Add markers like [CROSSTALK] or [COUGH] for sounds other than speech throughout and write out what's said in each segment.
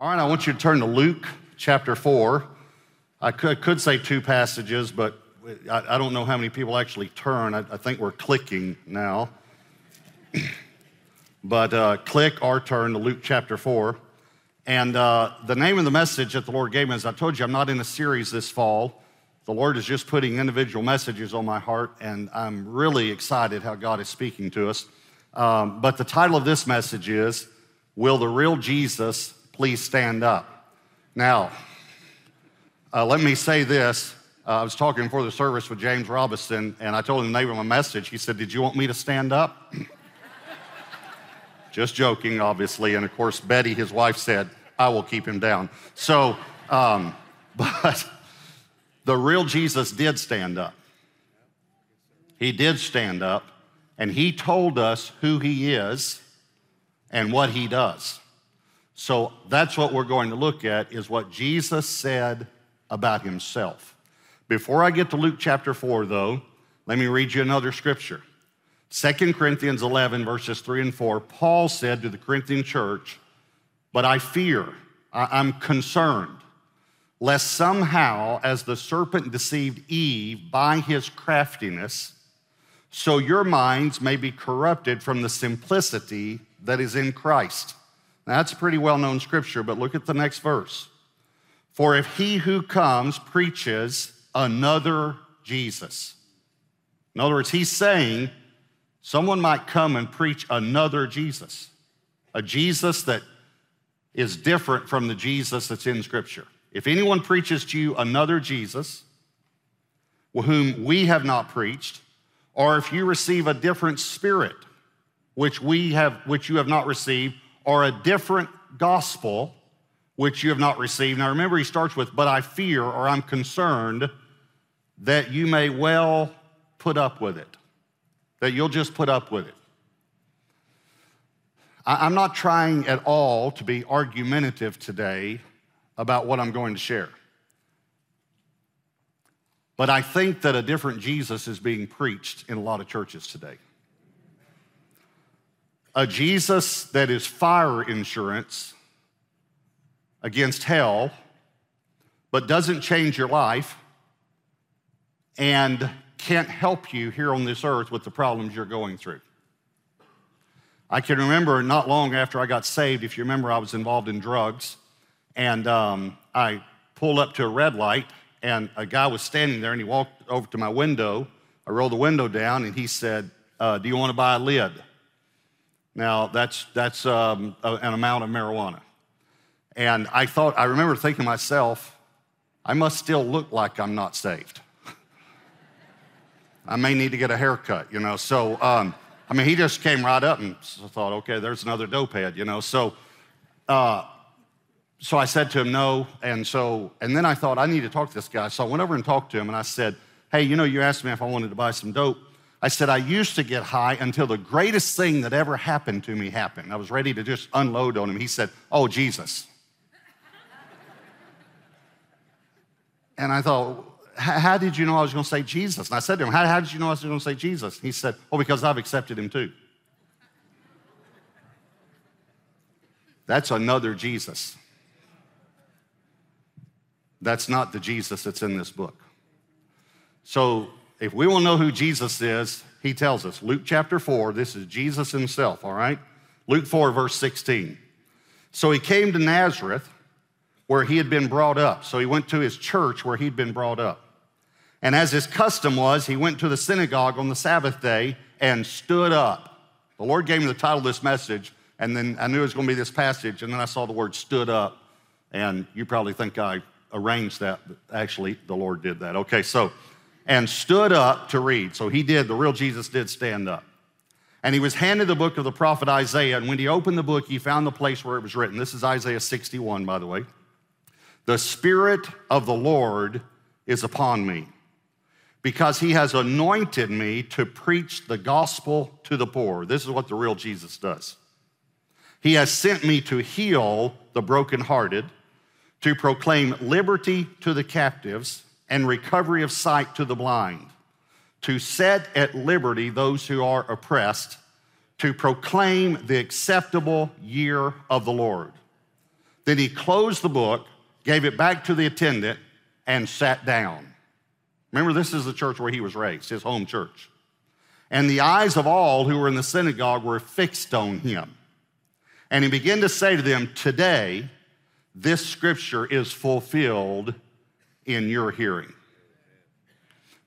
All right, I want you to turn to Luke chapter 4. I could, could say two passages, but I, I, don't know how many people actually turn. I, I think we're clicking now. [CLEARS THROAT] but uh, click or turn to Luke chapter 4. And uh, the name of the message that the Lord gave me, as I told you, I'm not in a series this fall. The Lord is just putting individual messages on my heart, and I'm really excited how God is speaking to us. Um, but the title of this message is Will the Real Jesus please stand up. Now, uh, let me say this. Uh, I was talking before the service with James Robison, and I told him the name of my message. He said, Did you want me to stand up? [LAUGHS] Just joking, obviously. And of course, Betty, his wife, said, I will keep him down. So, um, [LAUGHS] but the real Jesus did stand up. He did stand up, and he told us who he is and what he does. So that's what we're going to look at is what Jesus said about himself. Before I get to Luke chapter 4 though, let me read you another scripture. 2 Corinthians 11 verses 3 and 4, Paul said to the Corinthian church, "But I fear, I'm concerned lest somehow as the serpent deceived Eve by his craftiness, so your minds may be corrupted from the simplicity that is in Christ." That's a pretty well known scripture, but look at the next verse. For if he who comes preaches another Jesus, in other words, he's saying someone might come and preach another Jesus, a Jesus that is different from the Jesus that's in Scripture. If anyone preaches to you another Jesus, whom we have not preached, or if you receive a different spirit, which we have, which you have not received, or a different gospel which you have not received. Now remember, he starts with, but I fear or I'm concerned that you may well put up with it, that you'll just put up with it. I'm not trying at all to be argumentative today about what I'm going to share. But I think that a different Jesus is being preached in a lot of churches today a Jesus that is fire insurance against hell, but doesn't change your life and can't help you here on this earth with the problems you're going through. I can remember not long after I got saved, if you remember, I was involved in drugs, and um, I pulled up to a red light, and a guy was standing there, and he walked over to my window. I rolled the window down, and he said, uh, Do you want to buy a lid? Now, that's, that's um, an amount of marijuana. And I thought, I remember thinking myself, I must still look like I'm not saved. [LAUGHS] I may need to get a haircut, you know. So, um, I mean, he just came right up and thought, okay, there's another dope head, you know. So, uh, so I said to him, no. And so, and then I thought, I need to talk to this guy. So I went over and talked to him and I said, hey, you know, you asked me if I wanted to buy some dope. I said, I used to get high until the greatest thing that ever happened to me happened. I was ready to just unload on him. He said, Oh, Jesus. and I thought, How did you know I was going to say Jesus? And I said to him, how, how did you know I was going to say Jesus? He said, Oh, because I've accepted him too. That's another Jesus. That's not the Jesus that's in this book. So if we want to know who Jesus is, he tells us. Luke chapter 4, this is Jesus himself, all right? Luke 4, verse 16. So he came to Nazareth where he had been brought up. So he went to his church where he'd been brought up. And as his custom was, he went to the synagogue on the Sabbath day and stood up. The Lord gave me the title of this message, and then I knew it was going to be this passage, and then I saw the word stood up. And you probably think I arranged that, but actually the Lord did that. Okay, so and stood up to read. So he did, the real Jesus did stand up. And he was handed the book of the prophet Isaiah. And when he opened the book, he found the place where it was written. This is Isaiah 61, by the way. The Spirit of the Lord is upon me because he has anointed me to preach the gospel to the poor. This is what the real Jesus does. He has sent me to heal the brokenhearted, to proclaim liberty to the captives and recovery of sight to the blind, to set at liberty those who are oppressed, to proclaim the acceptable year of the Lord. Then he closed the book, gave it back to the attendant, and sat down. Remember, this is the church where he was raised, his home church. And the eyes of all who were in the synagogue were fixed on him. And he began to say to them, Today, this scripture is fulfilled in your hearing.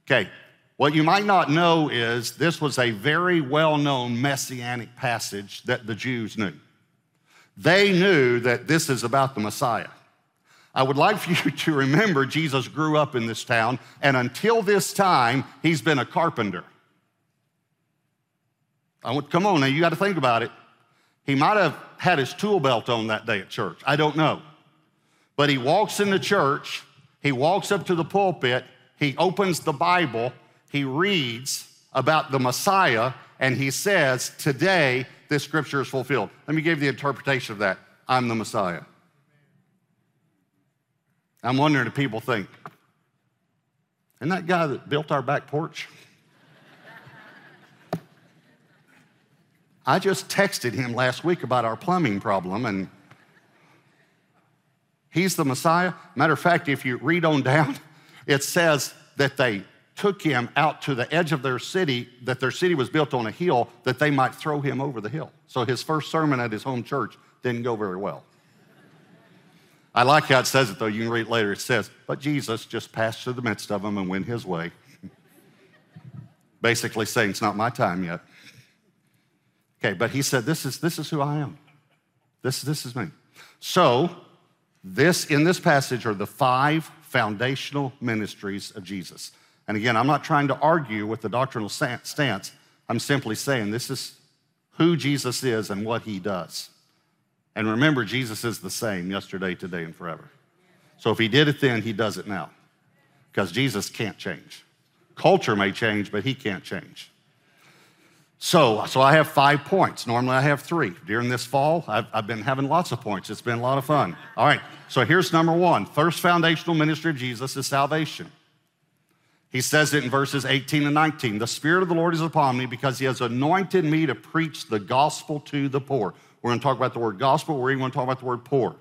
Okay, what you might not know is this was a very well known messianic passage that the Jews knew. They knew that this is about the Messiah. I would like for [LAUGHS] you to remember Jesus grew up in this town, and until this time, he's been a carpenter. I went, come on now, you got to think about it. He might have had his tool belt on that day at church. I don't know. But he walks into church, he walks up to the pulpit, he opens the Bible, he reads about the Messiah, and he says, Today this scripture is fulfilled. Let me give the interpretation of that. I'm the Messiah. I'm wondering if people think, isn't that guy that built our back porch? [LAUGHS] I just texted him last week about our plumbing problem, and he's the Messiah. Matter of fact, if you read on down, [LAUGHS] it says that they took him out to the edge of their city, that their city was built on a hill, that they might throw him over the hill. So his first sermon at his home church didn't go very well. [LAUGHS] I like how it says it though. You can read it later. It says, But Jesus just passed through the midst of them and went his way. [LAUGHS] Basically saying, It's not my time yet. Okay, but he said, This is, this is who I am. This, this is me. So, this in this passage are the five foundational ministries of Jesus. And again, I'm not trying to argue with the doctrinal stance. I'm simply saying this is who Jesus is and what he does. And remember, Jesus is the same yesterday, today, and forever. So if he did it then, he does it now. Because Jesus can't change. Culture may change, but he can't change. So, so I have five points. Normally I have three. During this fall, I've, I've been having lots of points. It's been a lot of fun. All right, so here's number one. First foundational ministry of Jesus is salvation. He says it in verses 18 and 19. The Spirit of the Lord is upon me because he has anointed me to preach the gospel to the poor. We're going to talk about the word gospel. We're even going to talk about the word poor.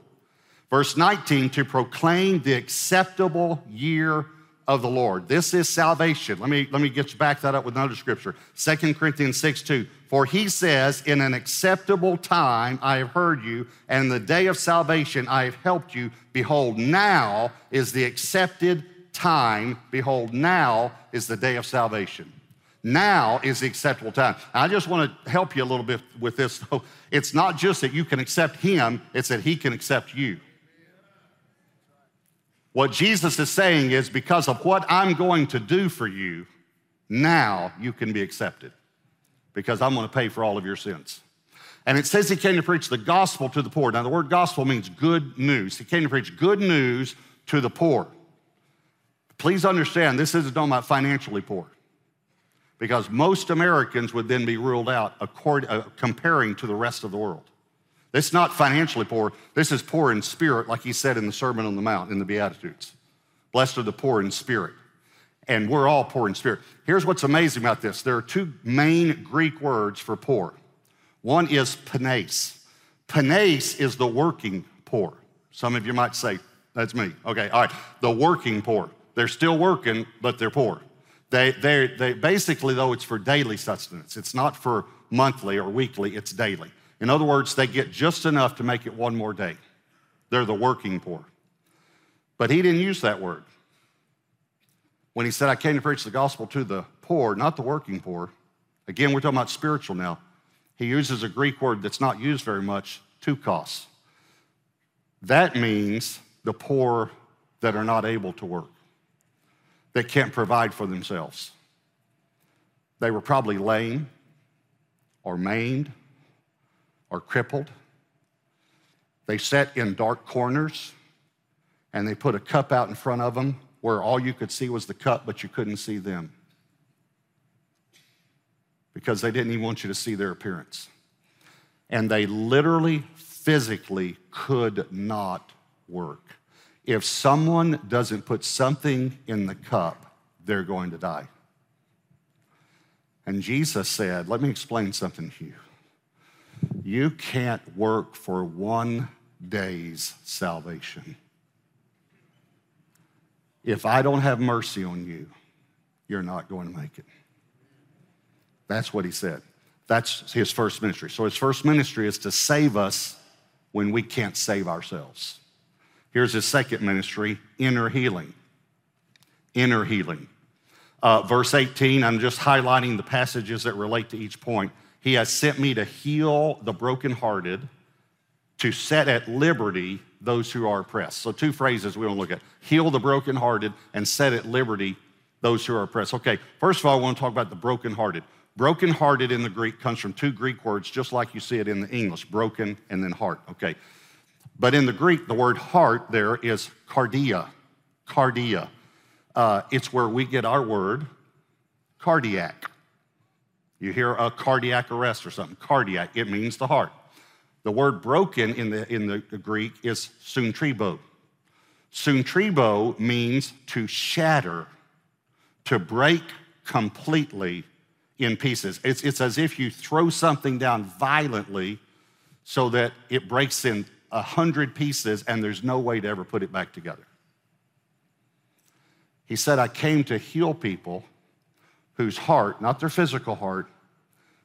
Verse 19, to proclaim the acceptable year of the Lord. This is salvation. Let me, let me get you back that up with another scripture. 2 Corinthians 6 2. For he says, In an acceptable time I have heard you, and in the day of salvation I have helped you. Behold, now is the accepted time. Behold, now is the day of salvation. Now is the acceptable time. I just want to help you a little bit with this. though. It's not just that you can accept him, it's that he can accept you. What Jesus is saying is because of what I'm going to do for you, now you can be accepted because I'm going to pay for all of your sins. And it says he came to preach the gospel to the poor. Now, the word gospel means good news. He came to preach good news to the poor. Please understand, this isn't talking about financially poor because most Americans would then be ruled out according, uh, comparing to the rest of the world. This is not financially poor. This is poor in spirit, like he said in the Sermon on the Mount in the Beatitudes. Blessed are the poor in spirit. And we're all poor in spirit. Here's what's amazing about this there are two main Greek words for poor. One is penes. Penes is the working poor. Some of you might say, that's me. Okay, all right. The working poor. They're still working, but they're poor. They, they, they basically, though, it's for daily sustenance. It's not for monthly or weekly, it's daily. In other words, they get just enough to make it one more day. They're the working poor. But he didn't use that word. When he said, I came to preach the gospel to the poor, not the working poor, again, we're talking about spiritual now. He uses a Greek word that's not used very much, ptochos. That means the poor that are not able to work, that can't provide for themselves. They were probably lame or maimed or crippled. They sat in dark corners and they put a cup out in front of them where all you could see was the cup, but you couldn't see them because they didn't even want you to see their appearance. And they literally, physically could not work. If someone doesn't put something in the cup, they're going to die. And Jesus said, Let me explain something to you. You can't work for one day's salvation. If I don't have mercy on you, you're not going to make it. That's what he said. That's his first ministry. So his first ministry is to save us when we can't save ourselves. Here's his second ministry inner healing. Inner healing. Uh, verse 18, I'm just highlighting the passages that relate to each point. He has sent me to heal the brokenhearted, to set at liberty those who are oppressed. So, two phrases we want to look at heal the brokenhearted and set at liberty those who are oppressed. Okay, first of all, I want to talk about the brokenhearted. Brokenhearted in the Greek comes from two Greek words, just like you see it in the English broken and then heart. Okay, but in the Greek, the word heart there is cardia. Cardia. Uh, it's where we get our word cardiac. You hear a cardiac arrest or something, cardiac, it means the heart. The word broken in the, in the, Greek is suntribo. Suntribo means to shatter, to break completely in pieces. It's, it's as if you throw something down violently so that it breaks in a hundred pieces and there's no way to ever put it back together. He said, I came to heal people whose heart, not their physical heart,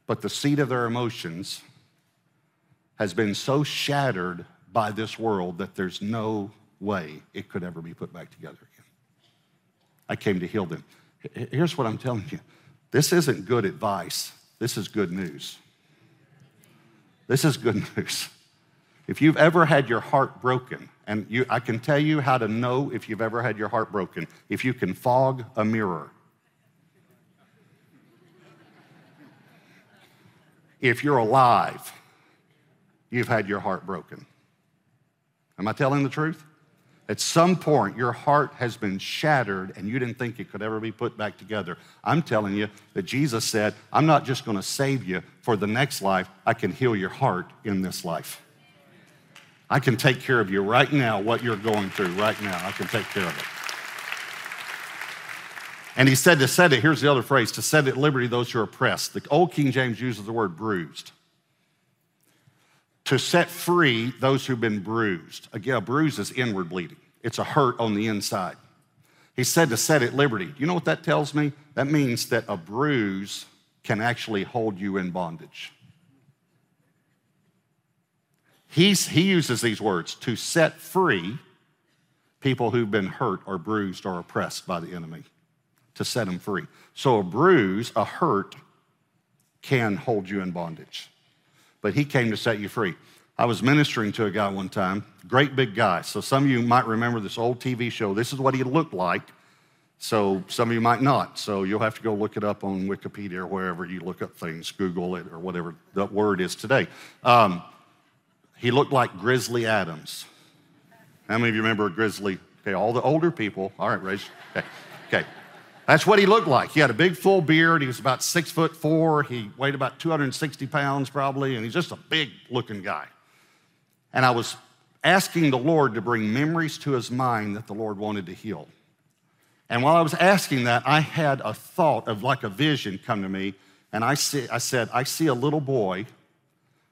but the seat of their emotions, has been so shattered by this world that there's no way it could ever be put back together again. I came to heal them. Here's what I'm telling you this isn't good advice, this is good news. This is good [LAUGHS] news. If you've ever had your heart broken, and you, I can tell you how to know if you've ever had your heart broken, if you can fog a mirror. If you're alive, you've had your heart broken. Am I telling the truth? At some point, your heart has been shattered and you didn't think it could ever be put back together. I'm telling you that Jesus said, I'm not just going to save you for the next life, I can heal your heart in this life. I can take care of you right now, what you're going through right now. I can take care of it. And he said to set it, here's the other phrase, to set at liberty those who are oppressed. The old King James uses the word bruised to set free those who've been bruised. Again, a bruise is inward bleeding, it's a hurt on the inside. He said to set at liberty. Do You know what that tells me? That means that a bruise can actually hold you in bondage. He's, he uses these words to set free people who've been hurt or bruised or oppressed by the enemy, to set them free. So a bruise, a hurt, can hold you in bondage but he came to set you free. I was ministering to a guy one time, great big guy. So some of you might remember this old TV show. This is what he looked like. So some of you might not. So you'll have to go look it up on Wikipedia or wherever you look up things, Google it or whatever the word is today. Um, he looked like Grizzly Adams. How many of you remember Grizzly? Okay, all the older people. All right, raise. Okay, okay. That's what he looked like. He had a big full beard. He was about six foot four. He weighed about 260 pounds probably, and he's just a big looking guy. And I was asking the Lord to bring memories to his mind that the Lord wanted to heal. And while I was asking that, I had a thought of like a vision come to me. And I, see, I said, I see a little boy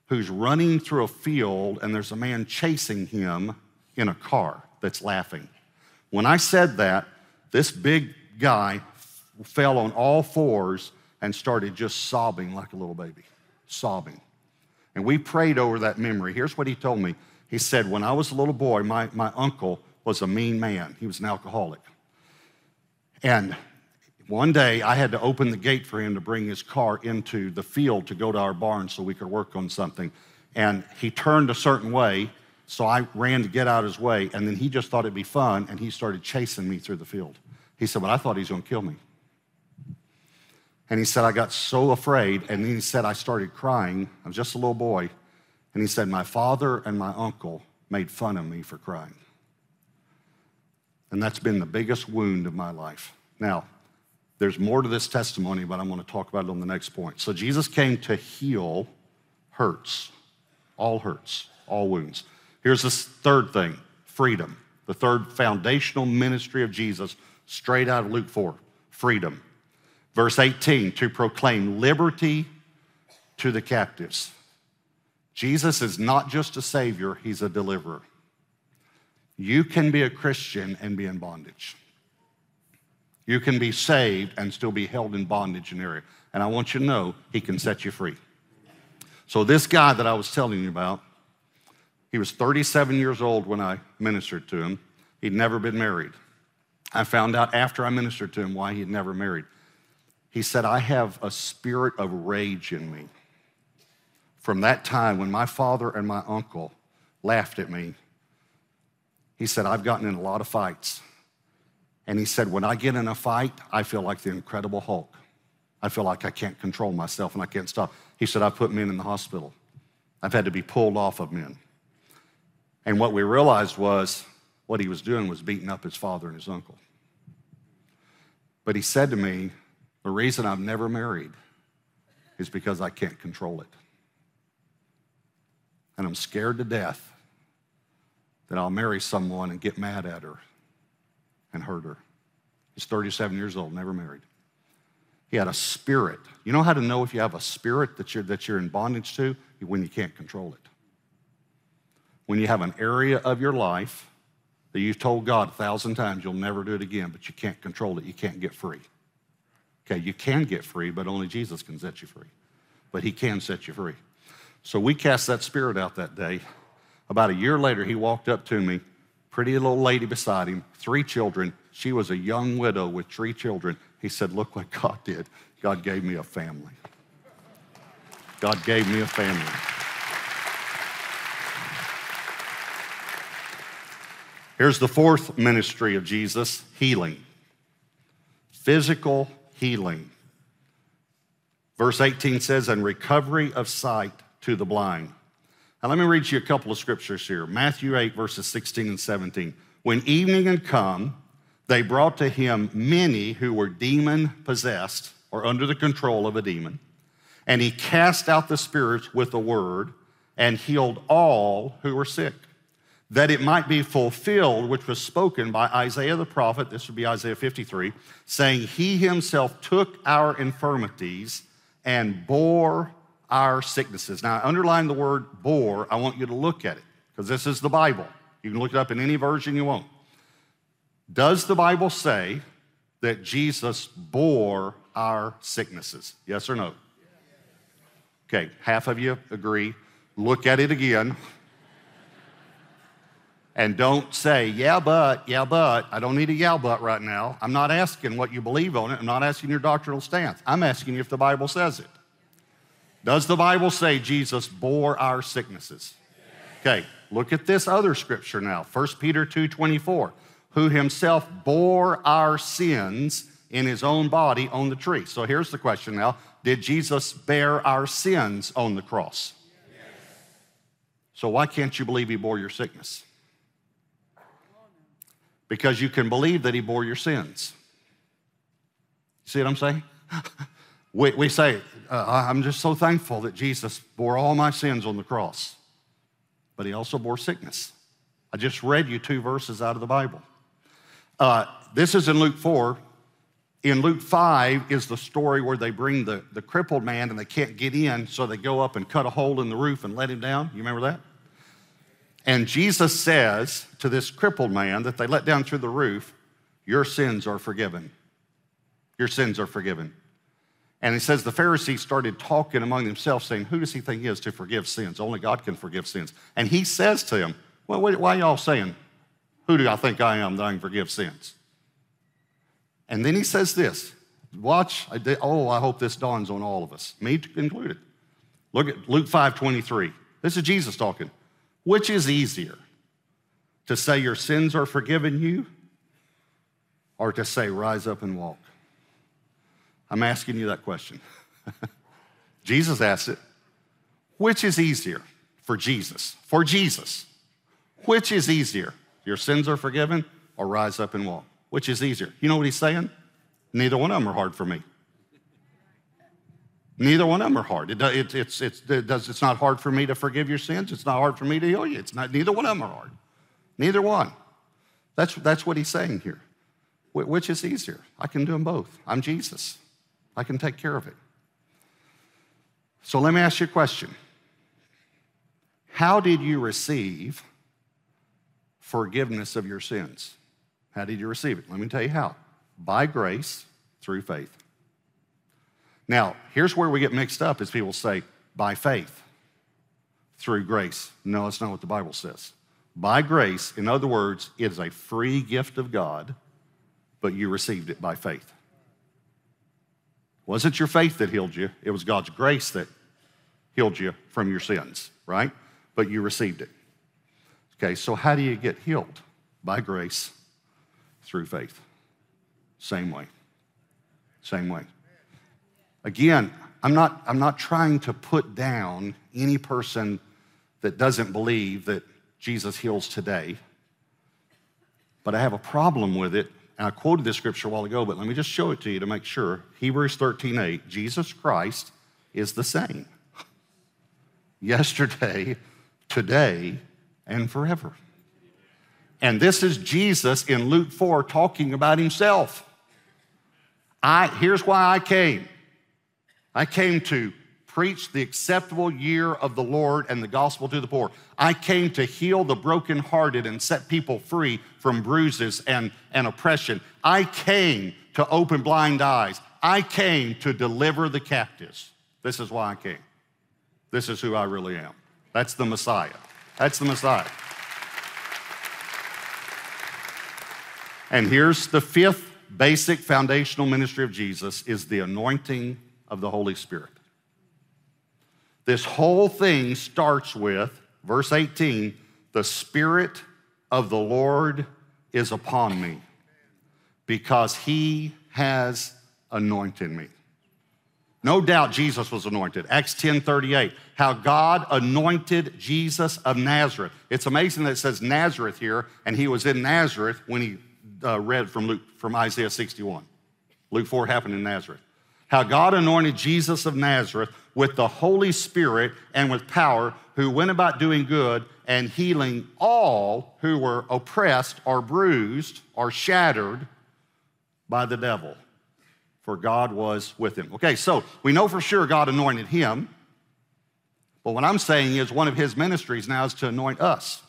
who's running through a field, and there's a man chasing him in a car that's laughing. When I said that, this big guy fell on all fours and started just sobbing like a little baby, sobbing. And we prayed over that memory. Here's what he told me. He said, When I was a little boy, my, my uncle was a mean man. He was an alcoholic. And one day I had to open the gate for him to bring his car into the field to go to our barn so we could work on something. And he turned a certain way, so I ran to get out of his way. And then he just thought it'd be fun, and he started chasing me through the field. He said, But I thought he was going to kill me. And he said, I got so afraid. And then he said, I started crying. I was just a little boy. And he said, My father and my uncle made fun of me for crying. And that's been the biggest wound of my life. Now, there's more to this testimony, but I'm going to talk about it on the next point. So, Jesus came to heal hurts, all hurts, all wounds. Here's this third thing freedom, the third foundational ministry of Jesus straight out of Luke 4 freedom. Verse 18 to proclaim liberty to the captives. Jesus is not just a Savior, He's a deliverer. You can be a Christian and be in bondage. You can be saved and still be held in bondage in area. And I want you to know He can set you free. So, this guy that I was telling you about, he was 37 years old when I ministered to him. He'd never been married. I found out after I ministered to him why he'd never married. He said, I have a spirit of rage in me. From that time when my father and my uncle laughed at me, he said, I've gotten in a lot of fights. And he said, When I get in a fight, I feel like the Incredible Hulk. I feel like I can't control myself and I can't stop. He said, I've put men in the hospital. I've had to be pulled off of men. And what we realized was what he was doing was beating up his father and his uncle. But he said to me, The reason I've never married is because I can't control it. And I'm scared to death that I'll marry someone and get mad at her and hurt her. He's 37 years old, never married. He had a spirit. You know how to know if you have a spirit that you're, that you're in bondage to? When you can't control it. When you have an area of your life that you've told God a thousand times you'll never do it again, but you can't control it, you can't get free. Okay, you can get free, but only Jesus can set you free. But He can set you free. So we cast that spirit out that day. About a year later, he walked up to me, pretty little lady beside him, three children. She was a young widow with three children. He said, Look what God did. God gave me a family. God gave me a family. Here's the fourth ministry of Jesus healing, physical healing. Verse 18 says, and recovery of sight to the blind. Now, let me read you a couple of scriptures here Matthew 8, verses 16 and 17. When evening had come, they brought to him many who were demon possessed or under the control of a demon. And he cast out the spirits with a word and healed all who were sick that it might be fulfilled, which was spoken by Isaiah the prophet, this would be Isaiah 53, saying, He himself took our infirmities and bore our sicknesses. Now, I underline the word bore. I want you to look at it because this is the Bible. You can look it up in any version you want. Does the Bible say that Jesus bore our sicknesses? Yes or no? Okay, half of you agree. Look at it again. And don't say, yeah, but, yeah, but. I don't need a yeah, but right now. I'm not asking what you believe on it. I'm not asking your doctrinal stance. I'm asking you if the Bible says it. Does the Bible say Jesus bore our sicknesses? Okay, look at this other scripture now. 1 Peter 2:24, who himself bore our sins in his own body on the tree. So here's the question now. Did Jesus bear our sins on the cross? Yes. So why can't you believe he bore your sickness? Because you can believe that he bore your sins. See what I'm saying? [LAUGHS] we, we say, uh, I'm just so thankful that Jesus bore all my sins on the cross, but he also bore sickness. I just read you two verses out of the Bible. Uh, this is in Luke 4. In Luke 5 is the story where they bring the, the crippled man and they can't get in, so they go up and cut a hole in the roof and let him down. You remember that? And Jesus says to this crippled man that they let down through the roof, Your sins are forgiven. Your sins are forgiven. And he says the Pharisees started talking among themselves, saying, Who does he think he is to forgive sins? Only God can forgive sins. And he says to them, Well, why are y'all saying, Who do I think I am that I can forgive sins? And then he says this Watch, oh, I hope this dawns on all of us, me included. Look at Luke 5 23. This is Jesus talking. Which is easier? To say your sins are forgiven you or to say rise up and walk? I'm asking you that question. [LAUGHS] Jesus asked it. Which is easier for Jesus? For Jesus. Which is easier? Your sins are forgiven or rise up and walk? Which is easier? You know what he's saying? Neither one of them are hard for me. Neither one of them are hard. It, it, it's, it's, it does, it's not hard for me to forgive your sins. It's not hard for me to heal you. It's not, neither one of them are hard. Neither one. That's, that's what he's saying here. Wh- which is easier? I can do them both. I'm Jesus. I can take care of it. So let me ask you a question. How did you receive forgiveness of your sins? How did you receive it? Let me tell you how. By grace through faith. Now, here's where we get mixed up is people say, by faith through grace. No, that's not what the Bible says. By grace, in other words, it is a free gift of God, but you received it by faith. Wasn't your faith that healed you, it was God's grace that healed you from your sins, right? But you received it. Okay, so how do you get healed? By grace through faith. Same way. Same way. Again, I'm not, I'm not trying to put down any person that doesn't believe that Jesus heals today, but I have a problem with it. And I quoted this scripture a while ago, but let me just show it to you to make sure. Hebrews 13 8, Jesus Christ is the same [LAUGHS] yesterday, today, and forever. And this is Jesus in Luke 4 talking about himself. I, here's why I came. I came to preach the acceptable year of the Lord and the gospel to the poor. I came to heal the brokenhearted and set people free from bruises and, and oppression. I came to open blind eyes. I came to deliver the captives. This is why I came. This is who I really am. That's the Messiah. That's the Messiah. And here's the fifth basic foundational ministry of Jesus is the anointing of the Holy Spirit. This whole thing starts with verse 18, the spirit of the Lord is upon me because he has anointed me. No doubt Jesus was anointed. Acts 10 38, how God anointed Jesus of Nazareth. It's amazing that it says Nazareth here, and he was in Nazareth when he uh, read from, Luke, from Isaiah 61. Luke 4 happened in Nazareth. How God anointed Jesus of Nazareth with the Holy Spirit and with power, who went about doing good and healing all who were oppressed or bruised or shattered by the devil. For God was with him. Okay, so we know for sure God anointed him. But what I'm saying is one of his ministries now is to anoint us.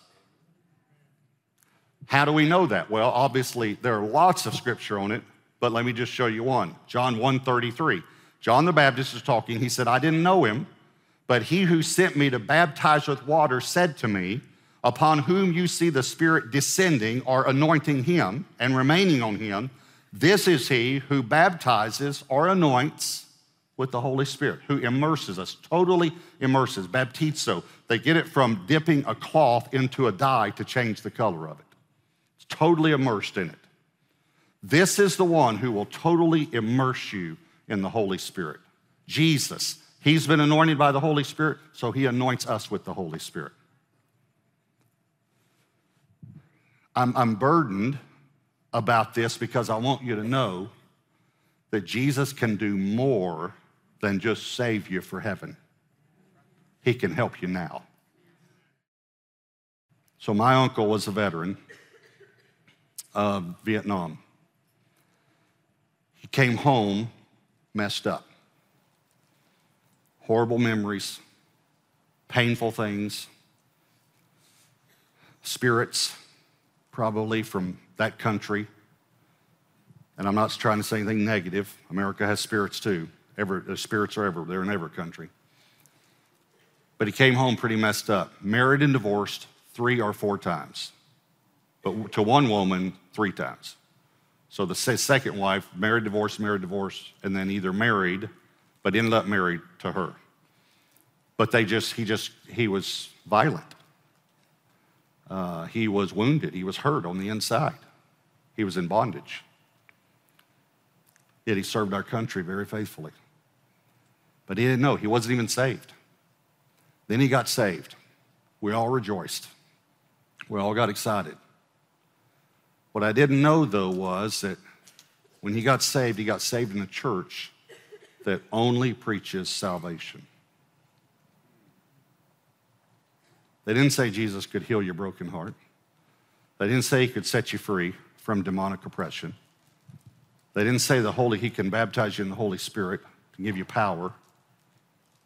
How do we know that? Well, obviously there are lots of scripture on it, but let me just show you one. John 1:33. John the Baptist is talking. He said, "I didn't know him, but he who sent me to baptize with water said to me, upon whom you see the Spirit descending or anointing him and remaining on him, this is he who baptizes or anoints with the Holy Spirit, who immerses us, totally immerses, baptizo. They get it from dipping a cloth into a dye to change the color of it. It's totally immersed in it. This is the one who will totally immerse you in the Holy Spirit. Jesus, he's been anointed by the Holy Spirit, so he anoints us with the Holy Spirit. I'm, I'm burdened about this because I want you to know that Jesus can do more than just save you for heaven. He can help you now. So, my uncle was a veteran of Vietnam. He came home messed up. Horrible memories, painful things, spirits probably from that country. And I'm not trying to say anything negative. America has spirits too. Ever, uh, spirits are everywhere. They're in every country. But he came home pretty messed up, married and divorced three or four times, but to one woman, three times. So the second wife, married, divorced, married, divorced, and then either married, but ended up married to her. But they just, he just, he was violent. Uh, he was wounded. He was hurt on the inside. He was in bondage. Yet he served our country very faithfully. But he didn't know. He wasn't even saved. Then he got saved. We all rejoiced. We all got excited. What I didn't know, though, was that when he got saved, he got saved in a church that only preaches salvation. They didn't say Jesus could heal your broken heart. They didn't say he could set you free from demonic oppression. They didn't say the Holy, he can baptize you in the Holy Spirit to give you power.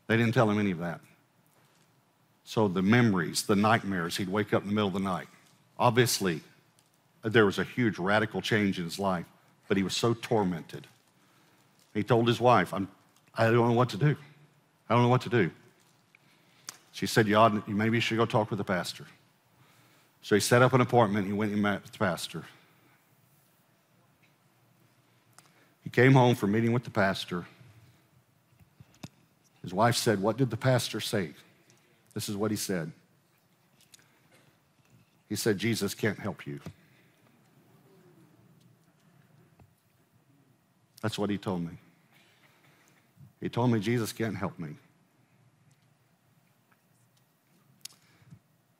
They didn't tell him any of that. So the memories, the nightmares, he'd wake up in the middle of the night. Obviously, there was a huge radical change in his life, but he was so tormented. He told his wife, I'm, I don't know what to do. I don't know what to do. She said, you ought, maybe you should go talk with the pastor. So he set up an appointment. He went and met the pastor. He came home from meeting with the pastor. His wife said, What did the pastor say? This is what he said. He said, Jesus can't help you. That's what he told me. He told me Jesus can't help me.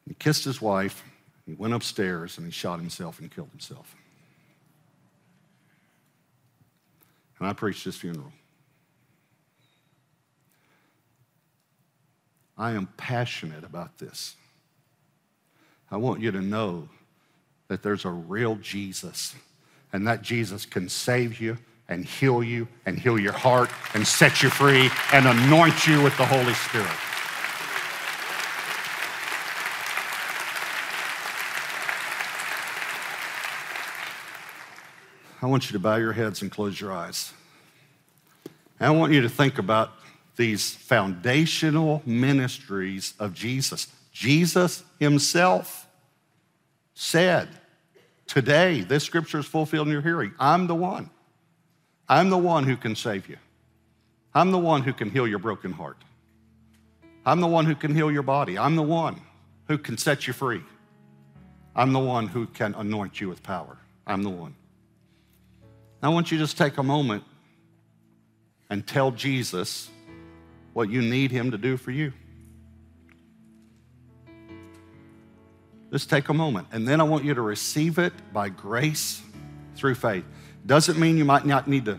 He kissed his wife, he went upstairs, and he shot himself and killed himself. And I preached his funeral. I am passionate about this. I want you to know that there's a real Jesus, and that Jesus can save you and heal you and heal your heart and set you free and anoint you with the Holy Spirit. I want you to bow your heads and close your eyes. I want you to think about these foundational ministries of Jesus. Jesus himself said, Today, this scripture is fulfilled in your hearing. I'm the one. I'm the one who can save you. I'm the one who can heal your broken heart. I'm the one who can heal your body. I'm the one who can set you free. I'm the one who can anoint you with power. I'm the one. I want you to just take a moment and tell Jesus what you need him to do for you. Just take a moment. And then I want you to receive it by grace through faith. Doesn't mean you might not need to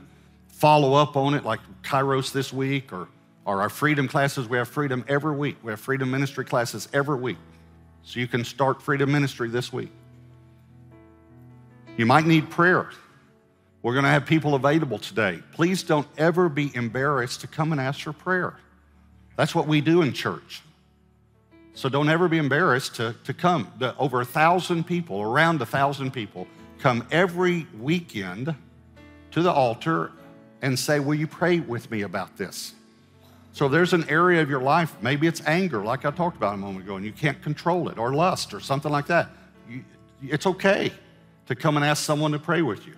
follow up on it like Kairos this week or, or our freedom classes. We have freedom every week. We have freedom ministry classes every week. So you can start freedom ministry this week. You might need prayer. We're going to have people available today. Please don't ever be embarrassed to come and ask for prayer. That's what we do in church. So don't ever be embarrassed to, to come. The, over a thousand people, around a thousand people, come every weekend to the altar and say, Will you pray with me about this? So there's an area of your life, maybe it's anger, like I talked about a moment ago, and you can't control it, or lust, or something like that. You, it's okay to come and ask someone to pray with you.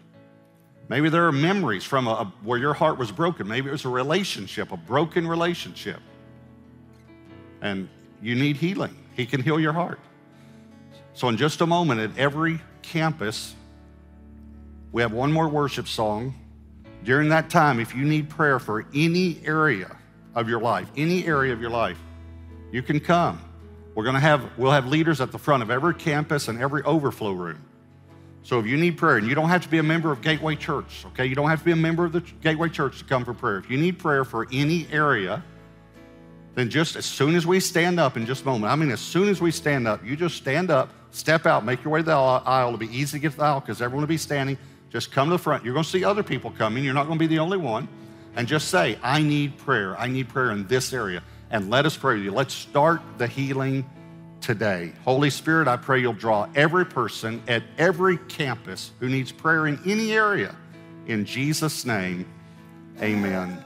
Maybe there are memories from a, a, where your heart was broken. Maybe it was a relationship, a broken relationship. And you need healing. He can heal your heart. So, in just a moment, at every campus, we have one more worship song. During that time, if you need prayer for any area of your life, any area of your life, you can come. We're going to have, we'll have leaders at the front of every campus and every overflow room. So if you need prayer, and you don't have to be a member of Gateway Church, okay? You don't have to be a member of the Gateway Church to come for prayer. If you need prayer for any area, then just as soon as we stand up in just a moment, I mean, as soon as we stand up, you just stand up, step out, make your way to the aisle. It'll be easy to get to the aisle because everyone will be standing. Just come to the front. You're going to see other people coming. You're not going to be the only one. And just say, I need prayer. I need prayer in this area. And let us pray with you. Let's start the healing today. Holy Spirit, I pray you'll draw every person at every campus who needs prayer in any area. In Jesus' name, amen.